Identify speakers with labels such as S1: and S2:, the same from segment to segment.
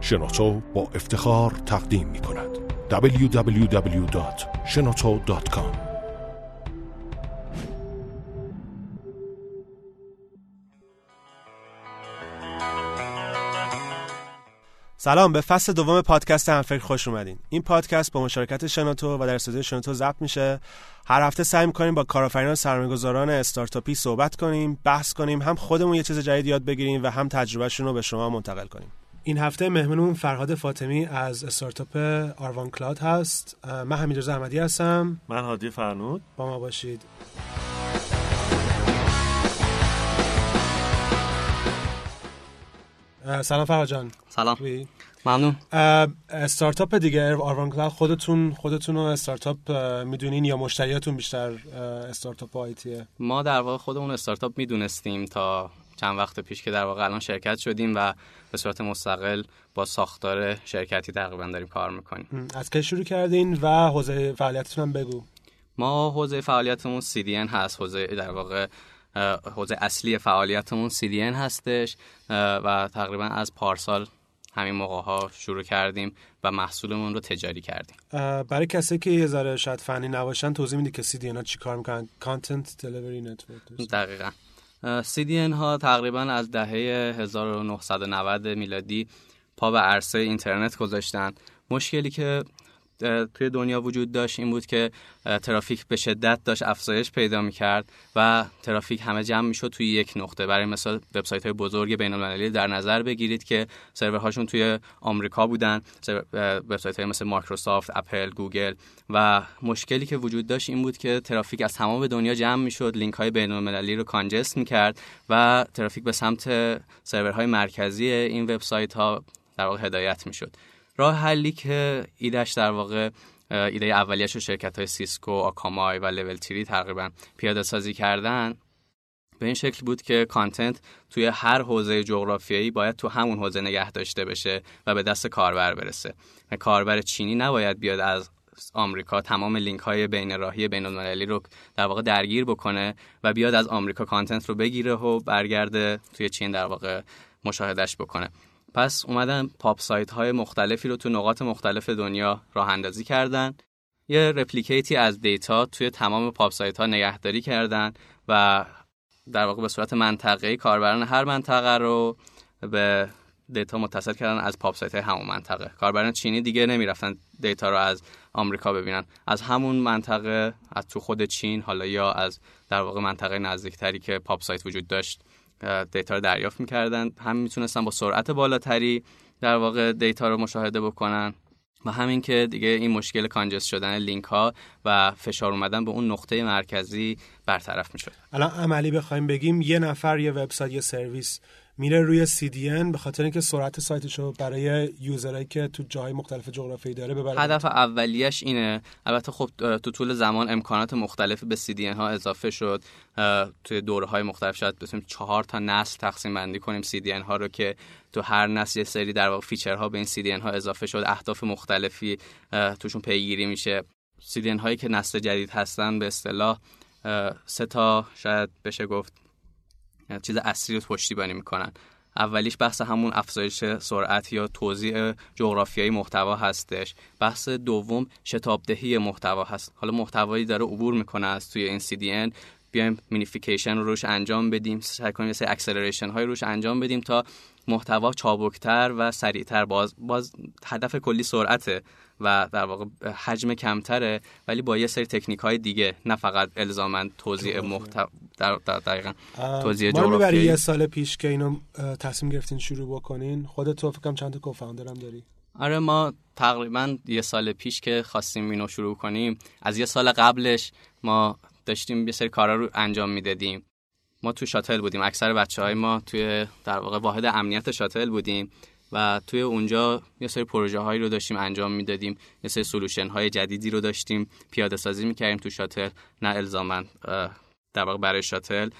S1: شنوتو با افتخار تقدیم می کند. www.shenoto.com
S2: سلام به فصل دوم پادکست همفکر خوش اومدین. این پادکست با مشارکت شنوتو و در استودیو شنوتو ضبط میشه. هر هفته سعی می‌کنیم با کارآفرینان سرمایه‌گذاران استارتاپی صحبت کنیم بحث کنیم هم خودمون یه چیز جدید یاد بگیریم و هم تجربهشون رو به شما منتقل کنیم. این هفته مهمونمون فرهاد فاطمی از استارتاپ آروان کلاد هست. من حمیدرضا احمدی هستم.
S3: من هادی فرنود.
S2: با ما باشید. سلام فرهاد جان.
S4: سلام. ممنون.
S2: استارتاپ دیگه آروان کلاد خودتون خودتون رو استارتاپ می‌دونین یا مشتریاتون بیشتر استارتاپ IT ـیه
S4: ما در واقع خودمون استارتاپ می‌دونستیم تا چند وقت پیش که در واقع الان شرکت شدیم و به صورت مستقل با ساختار شرکتی تقریبا داریم کار می‌کنیم.
S2: از که شروع کردین و حوزه فعالیتتون هم بگو.
S4: ما حوزه فعالیتمون CDN هست حوزه در واقع حوزه اصلی فعالیتمون CDN هستش و تقریبا از پارسال همین موقع ها شروع کردیم و محصولمون رو تجاری کردیم.
S2: برای کسی که یه ذره شاید فنی نباشن توضیح میدی که CDN ها چی کار می‌کنن؟ Content Delivery Network.
S4: دقیقا. CDN ها تقریبا از دهه 1990 میلادی پا به عرصه اینترنت گذاشتن. مشکلی که توی دنیا وجود داشت این بود که ترافیک به شدت داشت افزایش پیدا می‌کرد و ترافیک همه جمع می‌شد توی یک نقطه. برای مثال وبسایت های بزرگ بین المللی در نظر بگیرید که سرورهاشون توی آمریکا بودن. وبسایت های مثل مایکروسافت اپل گوگل. و مشکلی که وجود داشت این بود که ترافیک از تمام دنیا جمع می‌شد لینک های بین المللی رو congest می‌کرد و ترافیک به سمت سرورهای مرکزی این وبسایت ها در واقع هدایت می‌شد. راه حلی که ایدهش در واقع ایده اولیش رو شرکت های سیسکو، آکامای و Level 3 تقریبا پیاده سازی کردن به این شکل بود که content توی هر حوزه جغرافیایی باید تو همون حوزه نگه داشته بشه و به دست کاربر برسه. و کاربر چینی نباید بیاد از آمریکا تمام لینک های بین راهی بین المللی رو در واقع درگیر بکنه و بیاد از آمریکا content رو بگیره و برگرده توی چین در واقع مشاهدش بکنه. پس اومدن POP site های مختلفی رو تو نقاط مختلف دنیا راه اندازی کردن. یه replicate ی از دیتا توی تمام POP site ها نگهداری کردن و در واقع به صورت منطقه‌ای کاربران هر منطقه رو به دیتا متصل کردن از POP site های همون منطقه. کاربران چینی دیگه نمی‌رفتن دیتا رو از آمریکا ببینن. از همون منطقه از تو خود چین حالا یا از در واقع منطقه نزدیکتری که POP site وجود داشت دیتا رو دریافت می‌کردن. هم می‌تونستن با سرعت بالاتری در واقع دیتا رو مشاهده بکنن. و همین که دیگه این مشکل congest شدن لینک ها و فشار اومدن به اون نقطه مرکزی برطرف می‌شد.
S2: الان عملی بخوایم بگیم یه نفر یه وبسایت یه سرویس میره روی CDN به خاطر اینکه سرعت سایتش رو برای یوزرایی که تو جاهای مختلف جغرافیایی داره ببره.
S4: هدف اولیش اینه. البته خب تو طول زمان امکانات مختلف به CDN ها اضافه شد. توی دوره های مختلف شاید بتونیم چهار تا نسل تقسیم بندی کنیم CDN ها رو که تو هر نسل یه سری در واقع فیچرها به این CDN ها اضافه شد. اهداف مختلفی توشون پیگیری میشه. CDN هایی که نسل جدید هستن به اصطلاح سه تا شاید بشه گفت چیز اصلی رو پشتیبانی می‌کنن. اولیش بحث همون افزایش سرعت یا توزیع جغرافیایی محتوا هستش. بحث دوم شتابدهی محتوا هست. حالا محتوایی داره عبور می‌کنه از توی این CDN بیایم minification رو روش انجام بدیم. سعی کنیم مثل acceleration های روش انجام بدیم تا محتوا چابکتر و سریعتر باز باز هدف کلی سرعته و در واقع حجم کمتره ولی با یه سری تکنیک های دیگه نه فقط الزاما توزیع محتوا در دقیقا توزیع
S2: جغرافیایی. یه سال پیش که اینو تصمیم گرفتین شروع بکنین. خودت تو فکرم چند تا کوفاندر هم داری؟
S4: آره ما تقریبا یه سال پیش که خواستیم اینو شروع کنیم از یه سال قبلش ما داشتیم یه سری کارا رو انجام می‌دادیم. ما تو شاتل بودیم. اکثر بچه های ما توی در واقع واحد امنیت شاتل بودیم و توی اونجا یه سری پروژه هایی رو داشتیم انجام می‌دادیم. یه سری سولوشن های جدیدی رو داشتیم پیاده سازی می‌کردیم تو شاتل نه الزاما در واقع برای شاتل.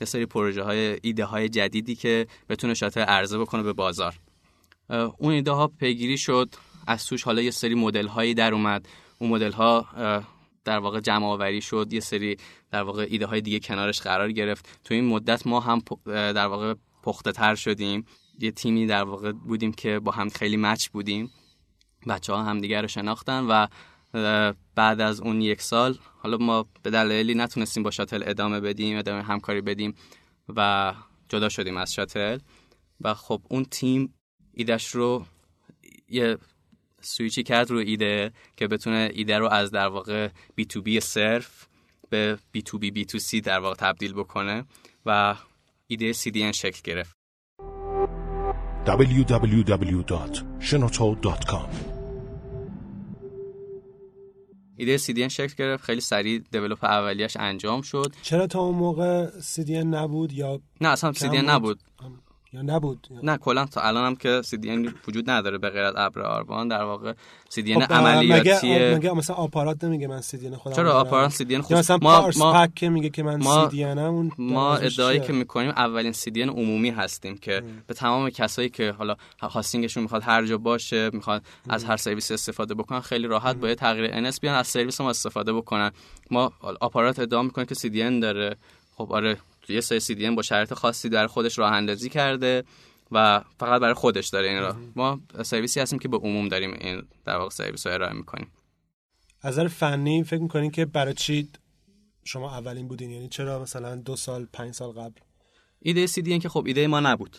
S4: یه سری پروژه های ایده های جدیدی که بتونه شاتل عرضه بکنه به بازار. اون ایده ها پیگیری شد. از توش حالا یه سری مدل هایی در اومد. اون مدل ها در واقع جمع آوری شد یه سری در واقع ایده های دیگه کنارش قرار گرفت. تو این مدت ما هم در واقع پخته تر شدیم. یه تیمی در واقع بودیم که با هم خیلی مچ بودیم. بچه ها همدیگه رو شناختن و بعد از اون یک سال حالا ما به دلایلی نتونستیم با شاتل ادامه بدیم ادامه همکاری بدیم و جدا شدیم از شاتل. و خب اون تیم ایدش رو یه سویچی کرد رو ایده که بتونه ایده رو از در واقع بی تو بی صرف به بی تو بی بی تو سی در واقع تبدیل بکنه و ایده CDN شکل گرفت.
S1: www.shenoto.com
S4: ایده CDN شکل گرفت خیلی سریع دیولپ اولیش انجام شد.
S2: چرا تا اون موقع CDN نبود یا
S4: نه اصلا CDN
S2: بود؟
S4: نبود.
S2: یا نبود؟
S4: نه کلا تا الان هم که CDN وجود نداره به غیر از ابر آروان در واقع CDN
S2: خب،
S4: عملیاتی
S2: مگه, مگه مثلا آپارات نمیگه من CDN خودم
S4: چرا؟ آپارات CDN خود
S2: مثلا
S4: ما ما
S2: پک که میگه که من
S4: ما-
S2: CDN ام اون
S4: ما ادعایی؟ که می‌کنیم اولین CDN عمومی هستیم که به تمام کسایی که حالا هاستینگشون می‌خواد هر جا باشه می‌خواد از هر سرویس استفاده بکنن خیلی راحت با تغییر NS بیان از سرویس ما استفاده بکنن. ما آپارات ادعا می‌کنیم که CDN داره. خب آره. یه سری CDN با شرایط خاصی در خودش راه اندازی کرده و فقط برای خودش داره این را ما سرویسی هستیم که به عموم داریم این در واقع سرویس رو ارائه می‌کنیم.
S2: از نظر فنی فکر می‌کنین که برای چی شما اولین بودین؟ یعنی چرا مثلا دو سال پنج سال قبل؟
S4: ایده CDN که خب ایده ما نبود.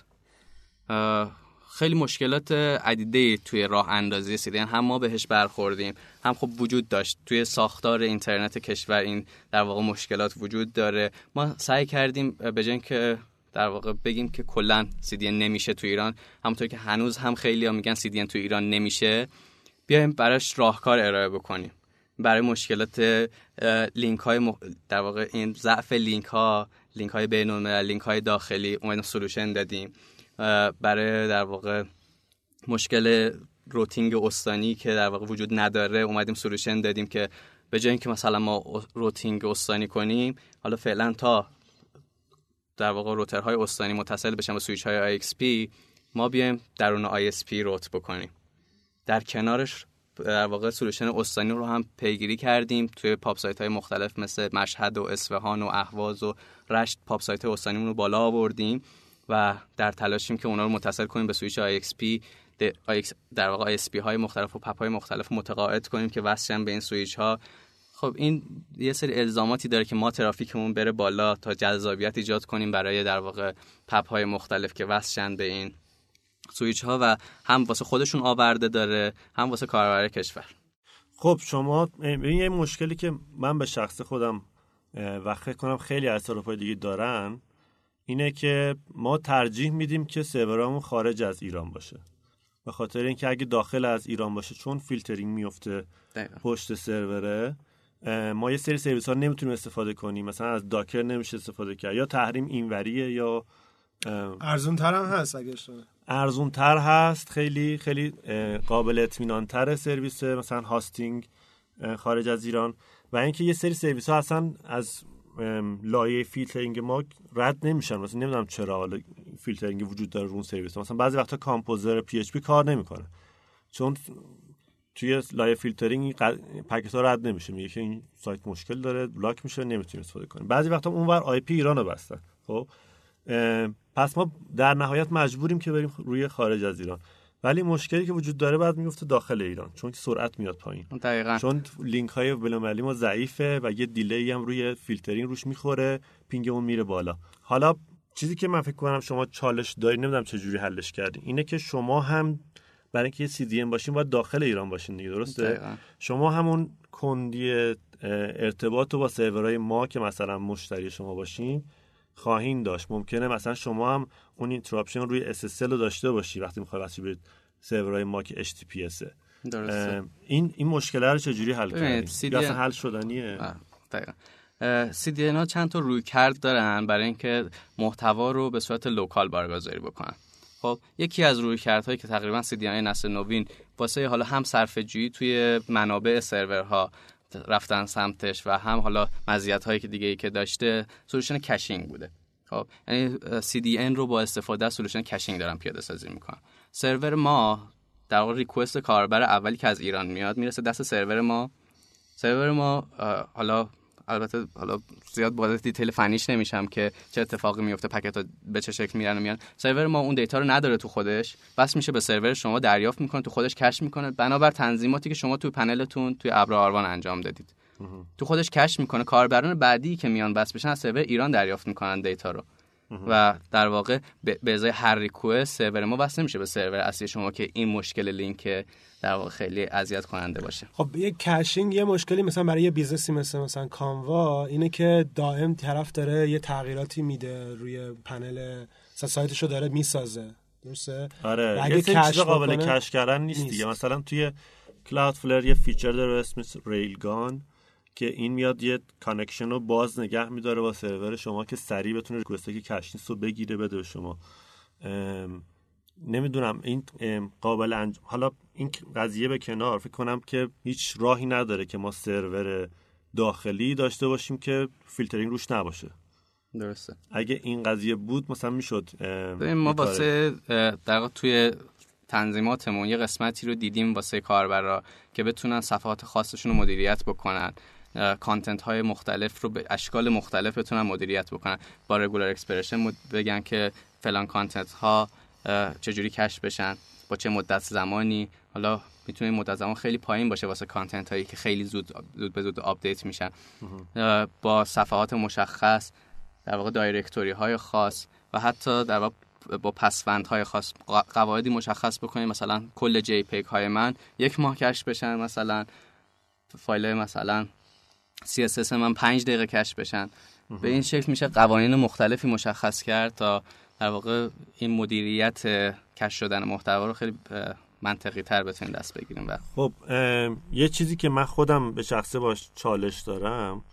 S4: خیلی مشکلات عدیده توی راه اندازی CDN هم ما بهش برخوردیم هم خب وجود داشت. توی ساختار اینترنت کشور این در واقع مشکلات وجود داره. ما سعی کردیم به که در واقع بگیم که کلا CDN نمیشه تو ایران همونطور که هنوز هم خیلی ها میگن CDN تو ایران نمیشه بیایم براش راهکار ارائه بکنیم. برای مشکلات لینک های مخ- در واقع این ضعف لینک ها لینک های بین لینک های داخلی اومدیم solution دادیم. برای در واقع مشکل routing استانی که در واقع وجود نداره اومدیم solution دادیم که به جای اینکه مثلا ما routing استانی کنیم حالا فعلا تا در واقع router های استانی متصل بشن با سویچ های IXP ما بیایم درون ISP route بکنیم. در کنارش در واقع solution استانی رو هم پیگیری کردیم توی POP site های مختلف مثل مشهد و اصفهان و اهواز و رشت POP site استانیمون رو بالا آوردیم. و در تلاشیم که اونا رو متصل کنیم به سویچ IXP د- IX در واقع ISP های مختلف و PAP های مختلف متقاعد کنیم که وصلن به این سویچ ها خب این یه سری الزاماتی داره که ما ترافیکمون بره بالا تا جذابیت ایجاد کنیم برای در واقع PAP های مختلف که وصلن به این سویچ ها و هم واسه خودشون آورده داره هم واسه کاربر کشور.
S3: خب شما این یه مشکلی که من به شخص خودم و فکر کنم خیلی از دیگه دارن. اینه که ما ترجیح میدیم که سرورامون خارج از ایران باشه. به خاطر اینکه اگه داخل از ایران باشه چون فیلترینگ میفته
S4: دقیقا.
S3: پشت سرور ما یه سری سرویس ها نمی‌تونیم استفاده کنیم. مثلا از Docker نمیشه استفاده کرد. یا تحریم اینوریه یا
S2: ارزون تر هم هست اگه
S3: ارزون تر هست. خیلی خیلی قابل اطمینان تر سرویس مثلا hosting خارج از ایران. و اینکه یه سری سرویس ها اصلا از لایه فیلترینگ ما رد نمیشن. مثلا نمی‌دونم چرا حالا فیلترینگ وجود داره اون سرویس. مثلا بعضی وقتا Composer PHP کار نمی‌کنه. چون توی لایه فیلترینگ packet ها رد نمیشه. میگه که این سایت مشکل داره block میشه نمی‌تونیم استفاده کنیم. بعضی وقتا اونور IP ایران رو بستن. خب؟ پس ما در نهایت مجبوریم که بریم روی خارج از ایران. ولی مشکلی که وجود داره بعد میفته داخل ایران چون که سرعت میاد پایین.
S4: دقیقا.
S3: چون لینک های بین‌المللی ما ضعیفه و یه delay هم روی فیلترینگ روش می‌خوره ping مون میره بالا. حالا چیزی که من فکر کنم شما چالش دارید نمی‌دونم چه جوری حلش کردین اینه که شما هم برای اینکه یه CDN باشین باید داخل ایران باشین دیگه درسته؟
S4: دقیقا.
S3: شما همون کندی ارتباط رو با سرورهای ما که مثلا مشتری شما باشیم خواهین داشت. ممکنه مثلا شما هم اون interruption روی SSL رو داشته باشی وقتی می‌خوای وصل بشید سرورهای ما که HTTPS این این مشکل رو چجوری حل کردین؟
S4: CDN
S3: یا حل شدنیه؟
S4: CDN ها چند تا رویکرد دارن برای اینکه محتوا رو به صورت local بارگذاری بکنن. خب یکی از رویکردهایی که تقریبا CDN های نسل نوین واسه حالا هم صرفه جویی توی منابع سرورها رفتن سمتش و هم حالا مزیت هایی که دیگه ای که داشته solution caching بوده. خب یعنی CDN رو با استفاده از solution caching دارن پیاده سازی می‌کنن سرور ما در واقع request کاربر اولی که از ایران میاد می‌رسه دست سرور ما. سرور ما حالا البته حالا زیاد وارد detail فنیش نمیشم که چه اتفاقی میفته packet ها به چه شکل میرن و میان سرور ما اون data رو نداره تو خودش. وصل میشه به سرور شما دریافت می‌کنه تو خودش cache می‌کنه. بنابر تنظیماتی که شما تو پنلتون توی ابر آروان انجام دادید. تو خودش cache می‌کنه. کاربران بعدی که میان وصل بشن از سرور ایران دریافت می‌کنن data رو. و در واقع به ازای هر request سرور ما وصل نمیشه به سرور اصلی شما که این مشکل لینک در واقع خیلی اذیت کننده باشه.
S2: خب یه caching یه مشکلی مثلا برای یه business ی مثل مثلا کانوا اینه که دائم طرف داره یه تغییراتی میده روی پنل سایتشو داره می‌سازه. درسته؟
S3: آره
S2: اگه
S3: cache قابل cache کردن نیست,
S2: نیست.
S3: دیگه مثلا توی Cloudflare یه feature داره اسم Railgun که این میاد یه connection رو باز نگه میداره با سرور شما که سریع بتونه request که cache نیست رو بگیره بده به شما. نمی‌دونم این قابل انج... حالا این قضیه به کنار فکر کنم که هیچ راهی نداره که ما سرور داخلی داشته باشیم که فیلترینگ روش نباشه.
S4: درسته.
S3: اگه این قضیه بود مثلا می‌شد
S4: ما واسه در واقع توی تنظیماتمون یه قسمتی رو دیدیم واسه کاربرا که بتونن صفحات خاصشون رو مدیریت بکنن. content های مختلف رو به اشکال مختلف بتونن مدیریت بکنن. با regular expression بگن که فلان content ها چجوری cache بشن با چه مدت زمانی. حالا می‌تونه مدت زمان خیلی پایین باشه واسه content هایی که خیلی زود زود به زود update میشن. با صفحات مشخص در واقع دایرکتوری های خاص و حتی در واقع با پسوند های خاص قواعدی مشخص بکنیم. مثلا کل جی پیک های من یک ماه کش بشن مثلا فایل مثلا CSS من پنج دقیقه کش بشن. به این شکل میشه قوانین مختلفی مشخص کرد تا در واقع این مدیریت کش شدن محتوا رو خیلی منطقی تر بتونیم دست بگیریم. و
S3: خب ام، یه چیزی که من خودم به شخصه باش چالش دارم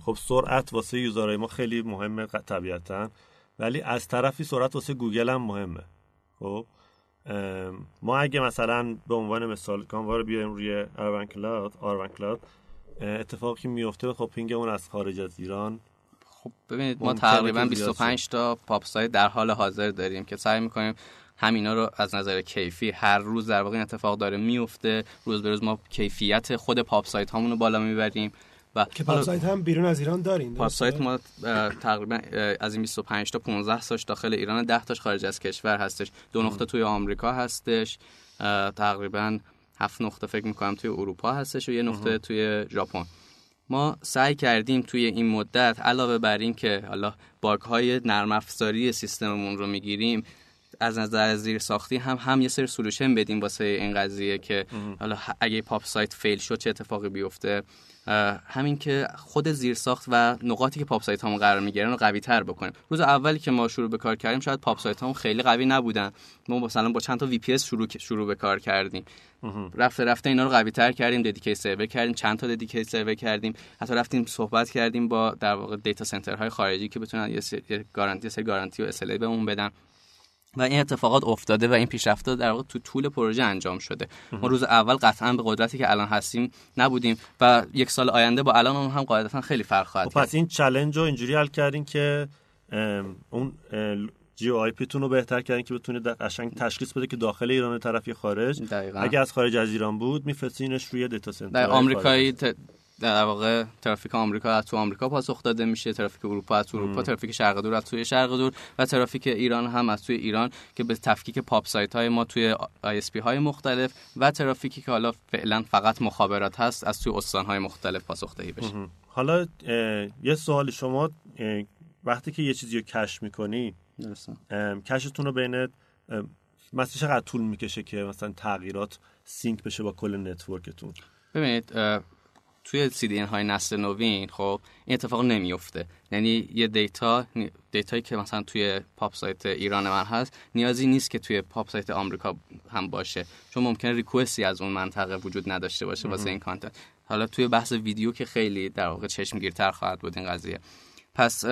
S3: خب سرعت واسه user های ما خیلی مهمه طبیعتا ولی از طرفی سرعت واسه گوگل هم مهمه. خب ما اگه مثلا به عنوان مثال کانوا رو بیایم روی ArvanCloud ArvanCloud اتفاقی که میفته خب ping مون از خارج از ایران.
S4: خب ببینید ما تقریبا
S3: که زیاد
S4: 25 تا PoP site در حال حاضر داریم که سعی می‌کنیم همینا رو از نظر کیفی هر روز در واقع این اتفاق داره میفته روز به روز ما کیفیت خود PoP site هامون رو بالا می‌بریم و
S2: که PoP site هم بیرون از ایران دارین PoP؟
S4: site ما تقریبا از این 25 تا 15 تاش داخل ایران 10 تاش خارج از کشور هستش. دو نقطه توی آمریکا هستش. تقریبا هفت نقطه فکر می‌کنم توی اروپا هستش و یه نقطه توی ژاپن. ما سعی کردیم توی این مدت علاوه بر این که حالا bug های نرم افزاری سیستممون رو می‌گیریم از نظر زیر ساختی هم هم یه سری solution بدیم واسه این قضیه که حالا اگه PoP site fail شد چه اتفاقی بیفته؟ همین که خود زیر ساخت و نقاطی که PoP site هامون قرار می‌گیرن رو قوی تر بکنیم. روز اولی که ما شروع به کار کردیم شاید PoP site هامون خیلی قوی نبودن. ما مثلا با چند تا VPS شروع شروع به کار کردیم. رفته رفته اینا رو قوی تر کردیم dedicated server کردیم چند تا dedicated server کردیم. حتی رفتیم صحبت کردیم با در واقع data center های خارجی که بتونن یه سری گارانتی یه سری گارانتی و SLA بهمون بدن. و این اتفاقات افتاده و این پیشرفته در واقع تو طول پروژه انجام شده. ما روز اول قطعا به قدرتی که الان هستیم نبودیم و یک سال آینده با الان هم قاعدتا خیلی فرق خواهد
S3: خب پس این challenge رو اینجوری حل کردین که اون GeoIP تون رو بهتر کردین که بتونه قشنگ تشخیص بده که داخل ایران طرفی خارج.
S4: دقیقاً.
S3: اگه از خارج از ایران بود میفرستینش روی data
S4: center آمریکایی ت- در واقع ترافیک آمریکا از تو آمریکا پاسخ داده میشه ترافیک اروپا از تو اروپا ترافیک شرق دور از توی شرق دور و ترافیک ایران هم از توی ایران که به تفکیک POP site های ما توی ISP های مختلف و ترافیکی که حالا فعلا فقط مخابرات هست از توی استان های مختلف پاسخ دهی بشه
S3: حالا یه سوال شما وقتی که یه چیزی رو cache می‌کنی.
S4: cache
S3: تون رو بین مثلا چقدر طول می‌کشه که مثلا تغییرات sync بشه با کل network
S4: تون؟ ببینید توی CDN های نسل نوین خب این اتفاق نمیفته یعنی یه data data یی که مثلا توی POP site ایران من هست نیازی نیست که توی POP site آمریکا هم باشه. چون ممکن request ی از اون منطقه وجود نداشته باشه واسه این content. حالا توی بحث ویدیو که خیلی در واقع چشمگیرتر خواهد بود این قضیه. پس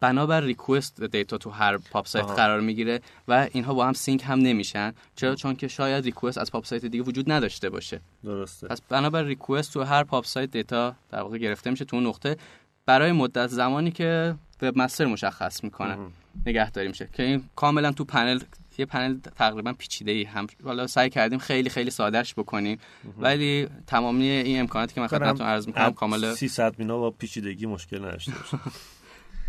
S4: بنابر request data تو هر POP site قرار می‌گیره و اینها با هم sync هم نمیشن. چرا؟ چون که شاید request از POP site دیگه وجود نداشته باشه.
S3: درسته.
S4: پس بنابر request تو هر POP site data در واقع گرفته میشه تو اون نقطه برای مدت زمانی که webmaster مشخص می‌کنه. نگهداری میشه که این کاملا تو پنل یه پنل تقریبا پیچیده ای هم. حالا سعی کردیم خیلی خیلی سادهش بکنیم. ولی تمامی این امکاناتی که من خدمتتون عرض می‌کنم کامل
S3: 300 مینا با پیچیدگی مشکل نداشته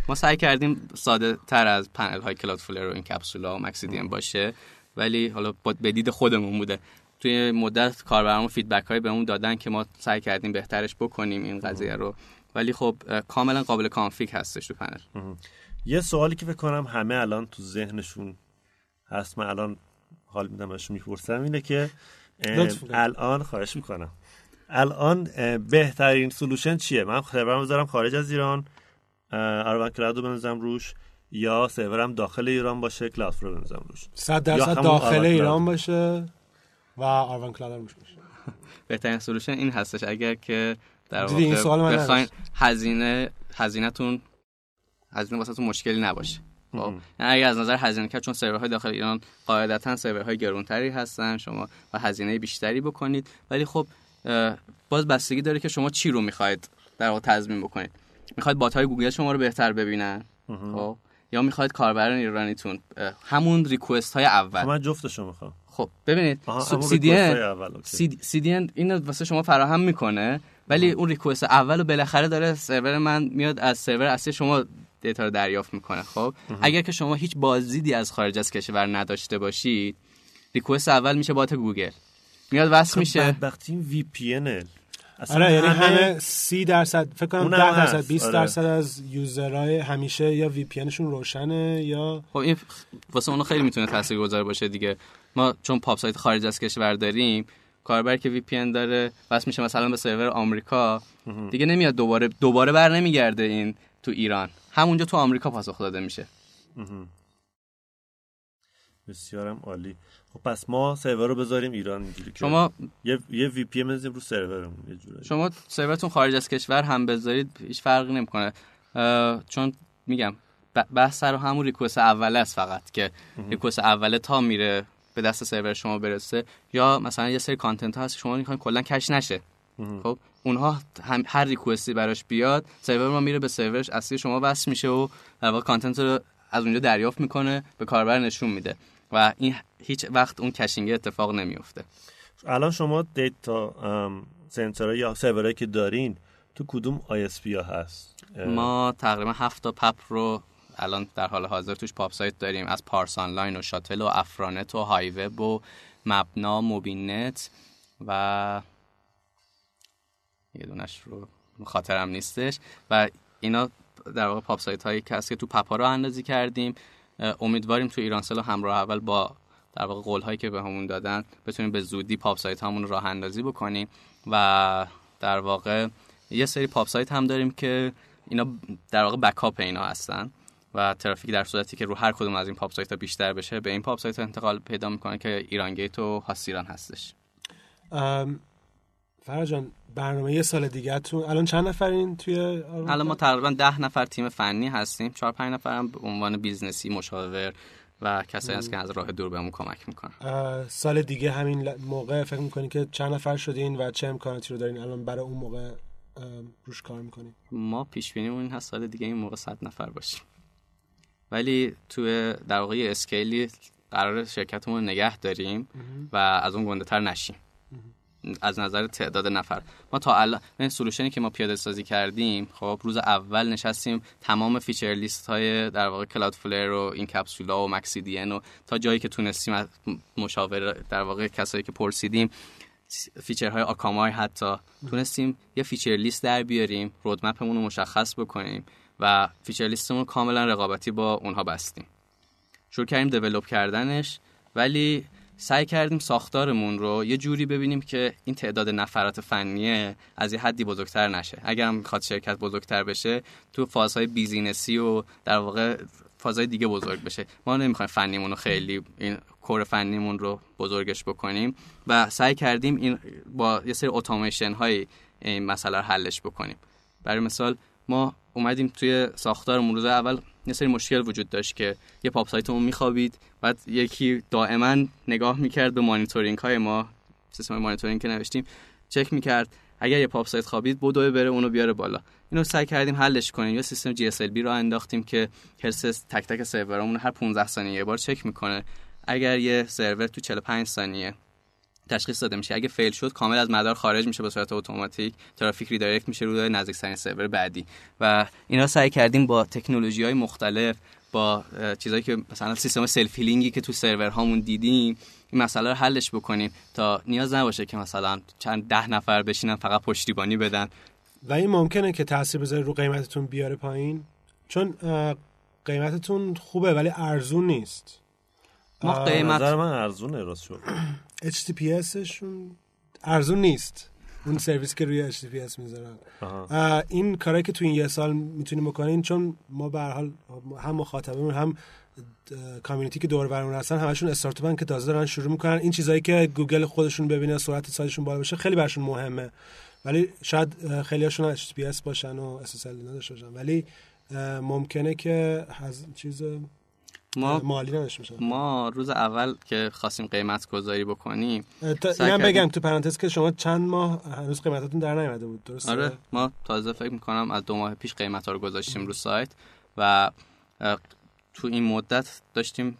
S4: ما سعی کردیم ساده تر از پنل های Cloudflare و Incapsula و MaxCDN باشه. ولی حالا به دید خودمون بوده. توی مدت کاربرامون feedback های بهمون دادن که ما سعی کردیم بهترش بکنیم این قضیه رو. ولی خب کاملا قابل config هستش تو پنل.
S3: یه سوالی که فکر کنم همه الان تو ذهنشون هست من الان حال میدم ازشون می‌پرسم اینه که الان خواهش می‌کنم. الان بهترین solution چیه؟ من سرورم بذارم خارج از ایران. ArvanCloud بزنم روش. یا سرورم داخل ایران باشه کلاود فرو بنزم روش.
S2: 100 درصد داخل ایران باشه و ArvanCloud روش باشه.
S4: بهترین solution این هستش. اگر که در واقع بخواین هزینه هزینهتون هزینه واسهتون مشکلی نباشه. خب؟ یعنی اگر از نظر هزینه که چون سرورهای داخل ایران قاعدتا سرورهای گرونتری هستن شما و هزینه بیشتری بکنید. ولی خب باز بستگی داره که شما چی رو می‌خواید در واقع تضمین بکنید. می‌خواید bot های گوگل شما رو بهتر ببینن؟ خب. یا می‌خواید کاربران ایرانیتون همون request های اول.
S3: خب، من جفتشو می‌خوام.
S4: خب ببینید CDN این واسه شما فراهم می‌کنه ولی اون request اول و بالاخره داره سرور من میاد از سرور اصلی شما data رو دریافت می‌کنه خب. اگر که شما هیچ بازدیدی از خارج از کشور نداشته باشید request اول میشه bot گوگل. میاد وصل خب میشه.
S3: وقتی VPN
S2: آره یعنی همه سی درصد فکر کنم 10 درصد 20 آره. درصد از user های همیشه یا VPN شون روشنه یا
S4: خب این واسه اونو خیلی می‌تونه تاثیرگذار باشه دیگه. ما چون POP site خارج از کشور داریم کاربر که VPN داره وصل میشه مثلا به سرور آمریکا دیگه نمیاد دوباره دوباره بر نمیگرده این تو ایران. همونجا تو آمریکا پاسخ داده میشه.
S3: بسیارم عالی. خب پس ما سرور رو بذاریم ایران اینجوری که شما یه یه وی پی بزنیم رو سرورمون یه جوری
S4: شما سرورتون خارج از کشور هم بذارید هیچ فرقی نمی‌کنه. چون میگم بحث رو همون request اوله است فقط که request اوله تا میره به دست سرور شما برسه. یا مثلا یه سری content ها هست شما می‌خواین کلا cache نشه. خب اونها هم هر request ی براش بیاد سرور ما میره به سرورش اصلی شما وصل میشه و در واقع content رو از اونجا دریافت می‌کنه به کاربر نشون میده. و این هیچ وقت اون caching اتفاق نمیفته
S3: الان شما data center یا سرورایی که دارین تو کدوم ISP ها هست؟
S4: ما تقریبا هفت تا PAP رو الان در حال حاضر توش POP site داریم. از پارس آنلاین و شاتل و افرانت و های وب و مبنا موبینت و یه دونش رو خاطرم نیستش. و اینا در واقع POP site هایی که هست که تو PAP ا راه اندازی کردیم. امیدواریم تو ایرانسل همراه اول با در واقع قول هایی که بهمون دادن بتونیم به زودی POP site هامون راه اندازی بکنیم و در واقع یه سری POP site هم داریم که اینا در واقع backup اینا هستن و ترافیک در صورتی که رو هر کدوم از این POP site ها بیشتر بشه به این POP site ها انتقال پیدا می‌کنه که ایران گیت و هاست ایران هستش.
S2: فرجان برنامه یه سال دیگه تون الان چند نفرین توی
S4: الان ما تقریبا ده نفر تیم فنی هستیم. چهار پنج نفر هم به عنوان business ی مشاور و کسایی هست که از راه دور بهمون کمک می‌کنن.
S2: سال دیگه همین موقع فکر می‌کنین که چند نفر شدین و چه امکاناتی رو دارین الان برای اون موقع روش کار می‌کنین؟
S4: ما پیش بینی این هست سال دیگه این موقع صد نفر باشیم. ولی توی در واقع scale ی قرار شرکتمون نگه داریم و از اون گنده تر نشیم. از نظر تعداد نفر. ما تا الان solution ی که ما پیاده سازی کردیم خب روز اول نشستیم تمام feature list های در واقع Cloudflare و Incapsula و MaxCDN و تا جایی که تونستیم مشاور در واقع کسایی که پرسیدیم feature های Akamai حتی تونستیم یه feature list در بیاریم roadmap مون رو مشخص بکنیم و feature list مون کاملا رقابتی با اونها بستیم. شروع کردیم develop کردنش ولی سعی کردیم ساختارمون رو یه جوری ببینیم که این تعداد نفرات فنیه از یه حدی بزرگتر نشه. اگر هم می‌خواد شرکت بزرگتر بشه تو فازهای business ی و در واقع فازهای دیگه بزرگ بشه. ما نمی‌خوایم فنیمون رو خیلی این کور فنیمون رو بزرگش بکنیم و سعی کردیم این با یه سری اتوماسیون های این مسئله رو حلش بکنیم. برای مثال ما اومدیم توی ساختار روز اول یه سری مشکل وجود داشت که یه پاپ سایتمون میخوابید بعد یکی دائما نگاه می‌کرد به مانیتورینگ های ما سیستم مانیتورینگ که نوشتیم چک می‌کرد اگر یه پاپ سایت خوابید بدو بره اونو بیاره بالا. اینو سعی کردیم حلش کنیم. یا سیستم GSLB رو انداختیم که health تک تک سرورامون هر 15 ثانیه یه بار چک می‌کنه. اگر یه سرور تو 45 ثانیه تشخیص داده میشه. اگه fail شد کامل از مدار خارج میشه به صورت اتوماتیک. ترافیک redirect میشه روی نزدیکترین سرور بعدی. و اینا سعی کردیم با تکنولوژی های مختلف با چیزایی که مثلا سیستم self healing ی که تو سرور هامون دیدیم این مسئله رو حلش بکنیم تا نیاز نباشه که مثلا چند ده نفر بشینن فقط پشتیبانی بدن.
S2: و این ممکنه که تاثیر بذاره رو قیمتتون بیاره پایین؟ چون قیمتتون خوبه ولی ارزون نیست.
S4: ما قیمت
S3: نظر من ارزونه راست شد.
S2: HTTPSشون ارزون نیست. اون سرویس که روی HTTPS می‌ذارن. این کارهایی که تو این یه سال می‌تونیم بکنین چون ما به حال هم مخاطبمون هم کامیونیتی که دور برمون هستن همشون استارتاپن که تازه دارن شروع می‌کنن. این چیزایی که گوگل خودشون ببینه سرعت سایتشون بالا بشه خیلی برشون مهمه. ولی شاید خیلی هاشون HTTPS باشن و SSL نداشته باشن. ولی ممکنه که از چیز
S4: ما
S2: مالی نداشته باشن
S4: ما روز اول که خواستیم قیمت گذاری بکنیم
S2: اینم بگم تو پرانتز که شما چند ماه هنوز قیمتاتون در نیومده بود درسته؟
S4: آره ما تازه فکر می‌کنم از دو ماه پیش قیمت ها رو گذاشتیم رو سایت و تو این مدت داشتیم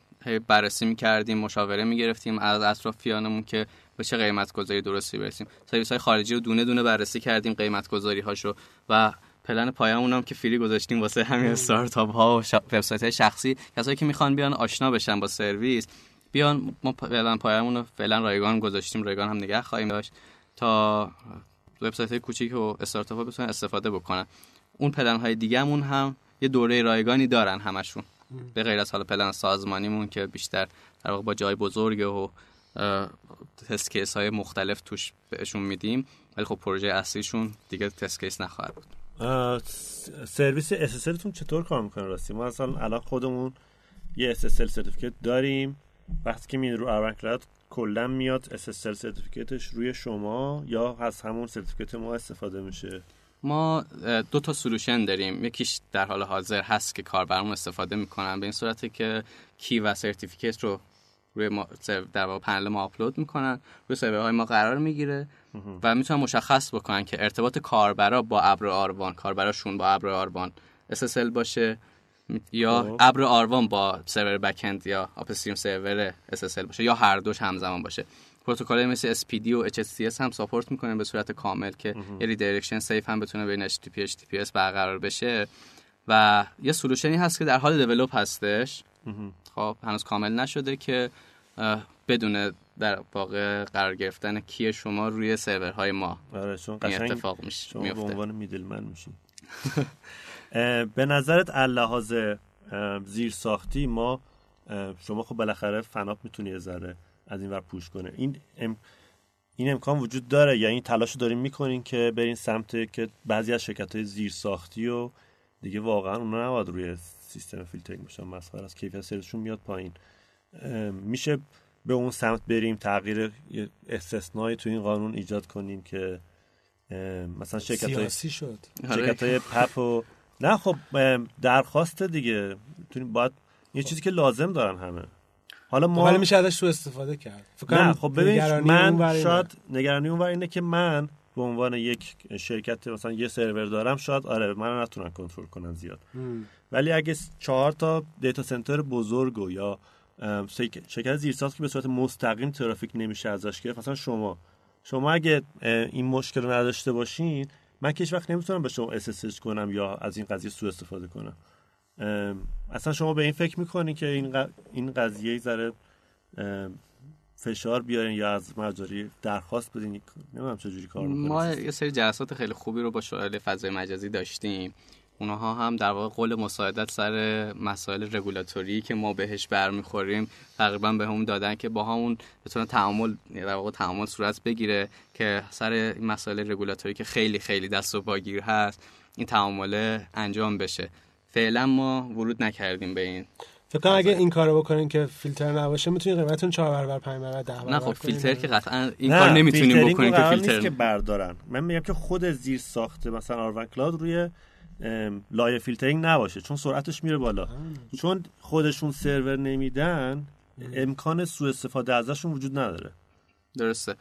S4: بررسی می‌کردیم مشاوره می‌گرفتیم از اطرافیانمون که به چه قیمت گذاری درستی برسیم. سرویس های خارجی رو دونه دونه بررسی کردیم قیمت گذاری هاشو و پلن پایمون هم که free گذاشتیم واسه همین استارتاپ ها و وبسایت های شخصی. کسایی که می‌خوان بیان آشنا بشن با سرویس بیان ما پلن پایمون رو فعلا رایگان گذاشتیم رایگان هم نگه خواهیم داشت تا وبسایت های کوچیک و استارتاپ ها بتونن استفاده بکنن. اون پلن های دیگهمون هم یه دوره رایگانی دارن همشون. به غیر از حالا پلن سازمانیمون که بیشتر در واقع با جای بزرگ و test case های مختلف توش بهشون میدیم. ولی خب پروژه اصلیشون دیگه test case نخواهد بود.
S3: سرویس SSL تون چطور کار می‌کنه راستی؟ ما اصلا الان خودمون یه SSL certificate داریم. وقتی که میاد رو آروان کلاد کلا میاد SSL certificate ش روی شما یا از همون certificate ما استفاده میشه؟
S4: ما دو تا solution داریم. یکیش در حال حاضر هست که کاربرمون استفاده می‌کنن. به این صورته که key و certificate رو روی ما در واقع پنل ما آپلود می‌کنن روی سرورهای ما قرار می‌گیره و می‌تونن مشخص بکنن که ارتباط کاربرا با ابر آروان کاربراشون با ابر آروان SSL باشه یا ابر آروان با سرور backend یا upstream سرور SSL باشه یا هر دوش همزمان باشه. پروتکل مثل SPDY و HTTPS هم support می‌کنه به صورت کامل که یه redirection safe هم بتونه بین HTTP HTTPS برقرار بشه. و یه سولوشنی هست که در حال دیولپ هستش. خب هنوز کامل نشده که بدون در واقع قرار گرفتن کی شما روی سرورهای ما.
S3: آره چون
S4: این اتفاق میشه
S3: شما به عنوان میدلمن میشین. به نظرت لحاظ زیر ساختی ما شما خب بالاخره فناپ می‌تونی یه ذره از این ور پوش کنه این ام این امکان وجود داره؟ یا این تلاش رو داریم می‌کنین که برین سمت که بعضی از شرکت های زیر ساختی و دیگه واقعا اونا نباید روی سیستم فیلترینگ باشن مسخره از کیفیت سرویسشون میاد پایین. میشه به اون سمت بریم تغییر استثنایی تو این قانون ایجاد کنیم که مثلا شرکت های
S2: شد.
S3: شرکت های پپ و نه خب درخواست دیگه. باید یه چیزی که لازم دارن همه. حالا ما
S2: ولی میشه ازش تو استفاده کرد.
S3: نه خب ببین من شاید نگرانی اون اینه که من به عنوان یک شرکت مثلا یه سرور دارم شاید آره من نتونن کنترل کنن زیاد. ولی اگه چهار تا دیتا سنتر بزرگ و یا شرکت زیرساخت که به صورت مستقیم ترافیک نمیشه ازش گرفت مثلا شما. شما اگه این مشکل رو نداشته باشین من که وقت نمی‌تونم به شما SSH کنم یا از این قضیه سوء استفاده کنم. اصلا شما به این فکر می‌کنین که این این قضیه ذره فشار بیارین یا از مجاری درخواست بدین نمی‌دونم چجوری کار
S4: ما یه سری جلسات خیلی خوبی رو با شورای فضای مجازی داشتیم. اونها هم در واقع قول مساعدت سر مسائل رگولاتوری که ما بهش برمیخوریم تقریبا به هم دادن که با همون بتونه تعامل در واقع تعامل صورت بگیره که سر مسائل رگولاتوری که خیلی خیلی دست و باگیر هست این تعامل انجام بشه. فعلا ما ورود نکردیم به این.
S2: فکر کنم اگه این کارو بکنین که فیلتر نباشه می‌تونید قیمتتون 4 برابر 5 برابر 10 برابر
S4: نه خب فیلتر که قطعا این کار نمی‌تونیم بکنیم که فیلتر
S3: که بردارن. من میگم که خود زیر ساخته مثلا آروان کلاد روی لایه فیلترینگ نباشه چون سرعتش میره بالا. چون خودشون سرور نمیدن امکان سوء استفاده ازشون وجود نداره.
S4: درسته.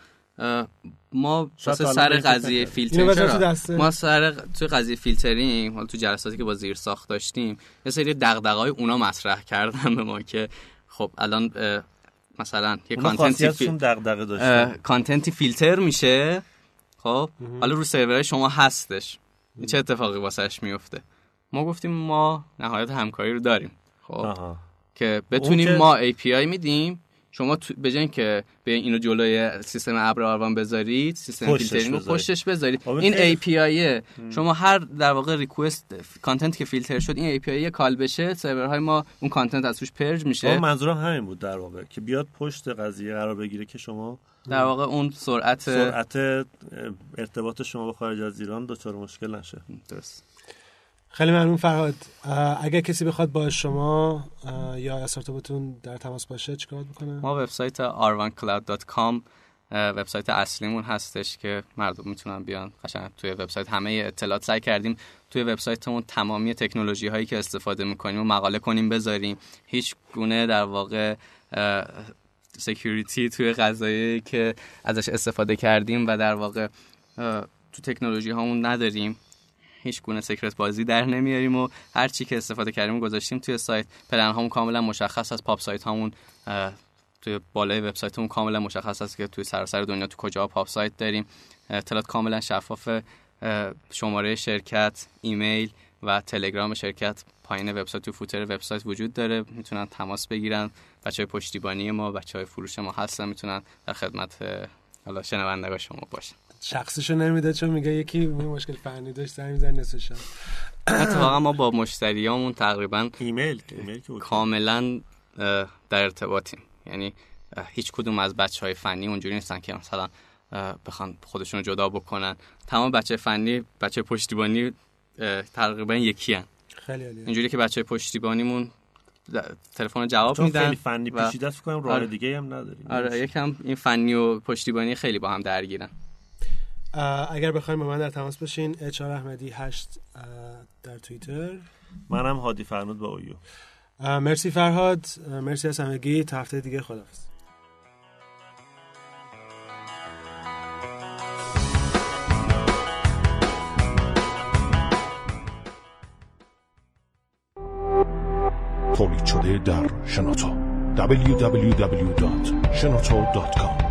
S4: ما سر قضیه فیلترینگ ما سر تو قضیه فیلترینگ حالا تو جلساتی که با زیر ساخت داشتیم یه سری دغدغه‌های اونا مطرح کردن به ما که خب الان مثلا یه
S3: content
S4: ی
S3: خاصیتشون
S4: فی...
S3: دغدغه content
S4: ی فیلتر میشه خب؟ حالا رو سرورهای شما هستش. چه اتفاقی واسش میفته؟ ما گفتیم ما نهایت همکاری رو داریم خب؟
S3: آها.
S4: که بتونیم
S3: که-
S4: ما API میدیم شما تو به جای اینکه به اینو جلوی سیستم ابر آروان بذارید سیستم فیلترینگ رو
S3: بذارید.
S4: پشتش بذارید.
S3: این
S4: این
S3: خیلی-
S4: API شما هر در واقع request content که فیلتر شد این API یه call بشه سرورهای ما اون content از توش
S3: purge
S4: میشه.
S3: منظورم همین بود در واقع که بیاد پشت قضیه قرار بگیره که شما
S4: در واقع اون سرعت
S3: سرعت ارتباط شما با خارج از ایران دچار مشکل نشه.
S4: درست.
S2: خیلی ممنون فرهاد. اگر کسی بخواد با شما یا استارتاپتون در تماس باشه چیکار می‌کنه؟
S4: ما وبسایت arvancloud.com اه، وبسایت اصلیمون هستش که مردم می‌تونن بیان قشنگ توی وبسایت. همه اطلاعات سعی کردیم توی وبسایتمون تمامی تکنولوژی هایی که استفاده می‌کنیم و مقاله کنیم بذاریم. هیچ گونه در واقع security توی غذایی که ازش استفاده کردیم و در واقع تو تکنولوژی هامون نداریم. هیچ گونه secret بازی در نمیاریم و هر چی که استفاده کردیم گذاشتیم توی سایت. پلن هامون کاملا مشخص از PoP site هامون توی بالای وبسایتمون کاملا مشخص است که توی سراسر دنیا تو کجا پاپ سایت داریم. اطلاعات کاملا شفاف شماره شرکت ایمیل و تلگرام شرکت. پایین وبسایت تو فوتر وبسایت وجود داره. می‌تونن تماس بگیرن. بچه های پشتیبانی ما بچه های فروش ما هستن. می‌تونن در خدمت حالا شنوندگان شما باشن.
S2: شخصیشو نمیده چون میگه یکی مشکل فنی داشت زنگ می‌زنه نصف شب
S4: اتفاقا ما با مشتریامون تقریبا
S3: ایمیل.
S4: کاملا در ارتباطیم یعنی هیچ کدوم از بچه های فنی اونجوری نیستن که مثلا بخوان خودشون رو جدا بکنن تمام بچه فنی بچه پشتیبانی تقریبا یکی هن.
S2: خیلی عالیه
S4: اینجوری که بچه پشتیبانیمون تلفن رو جواب میدن
S3: خیلی فنی
S4: و-
S3: پیچیده است کنم راه
S4: آره.
S3: دیگه هم نداریم
S4: آره یکم این فنی و پشتیبانی خیلی با هم درگیرن
S2: اگر بخوایم با من در تماس باشین اچ احمدی 8 اه، در توییتر.
S3: منم هادی فرنود با اویو
S2: مرسی فرهاد. مرسی از همگی. تا هفته دیگه خداحافظ.
S1: تولید شده در شنوتو. www.shenoto.com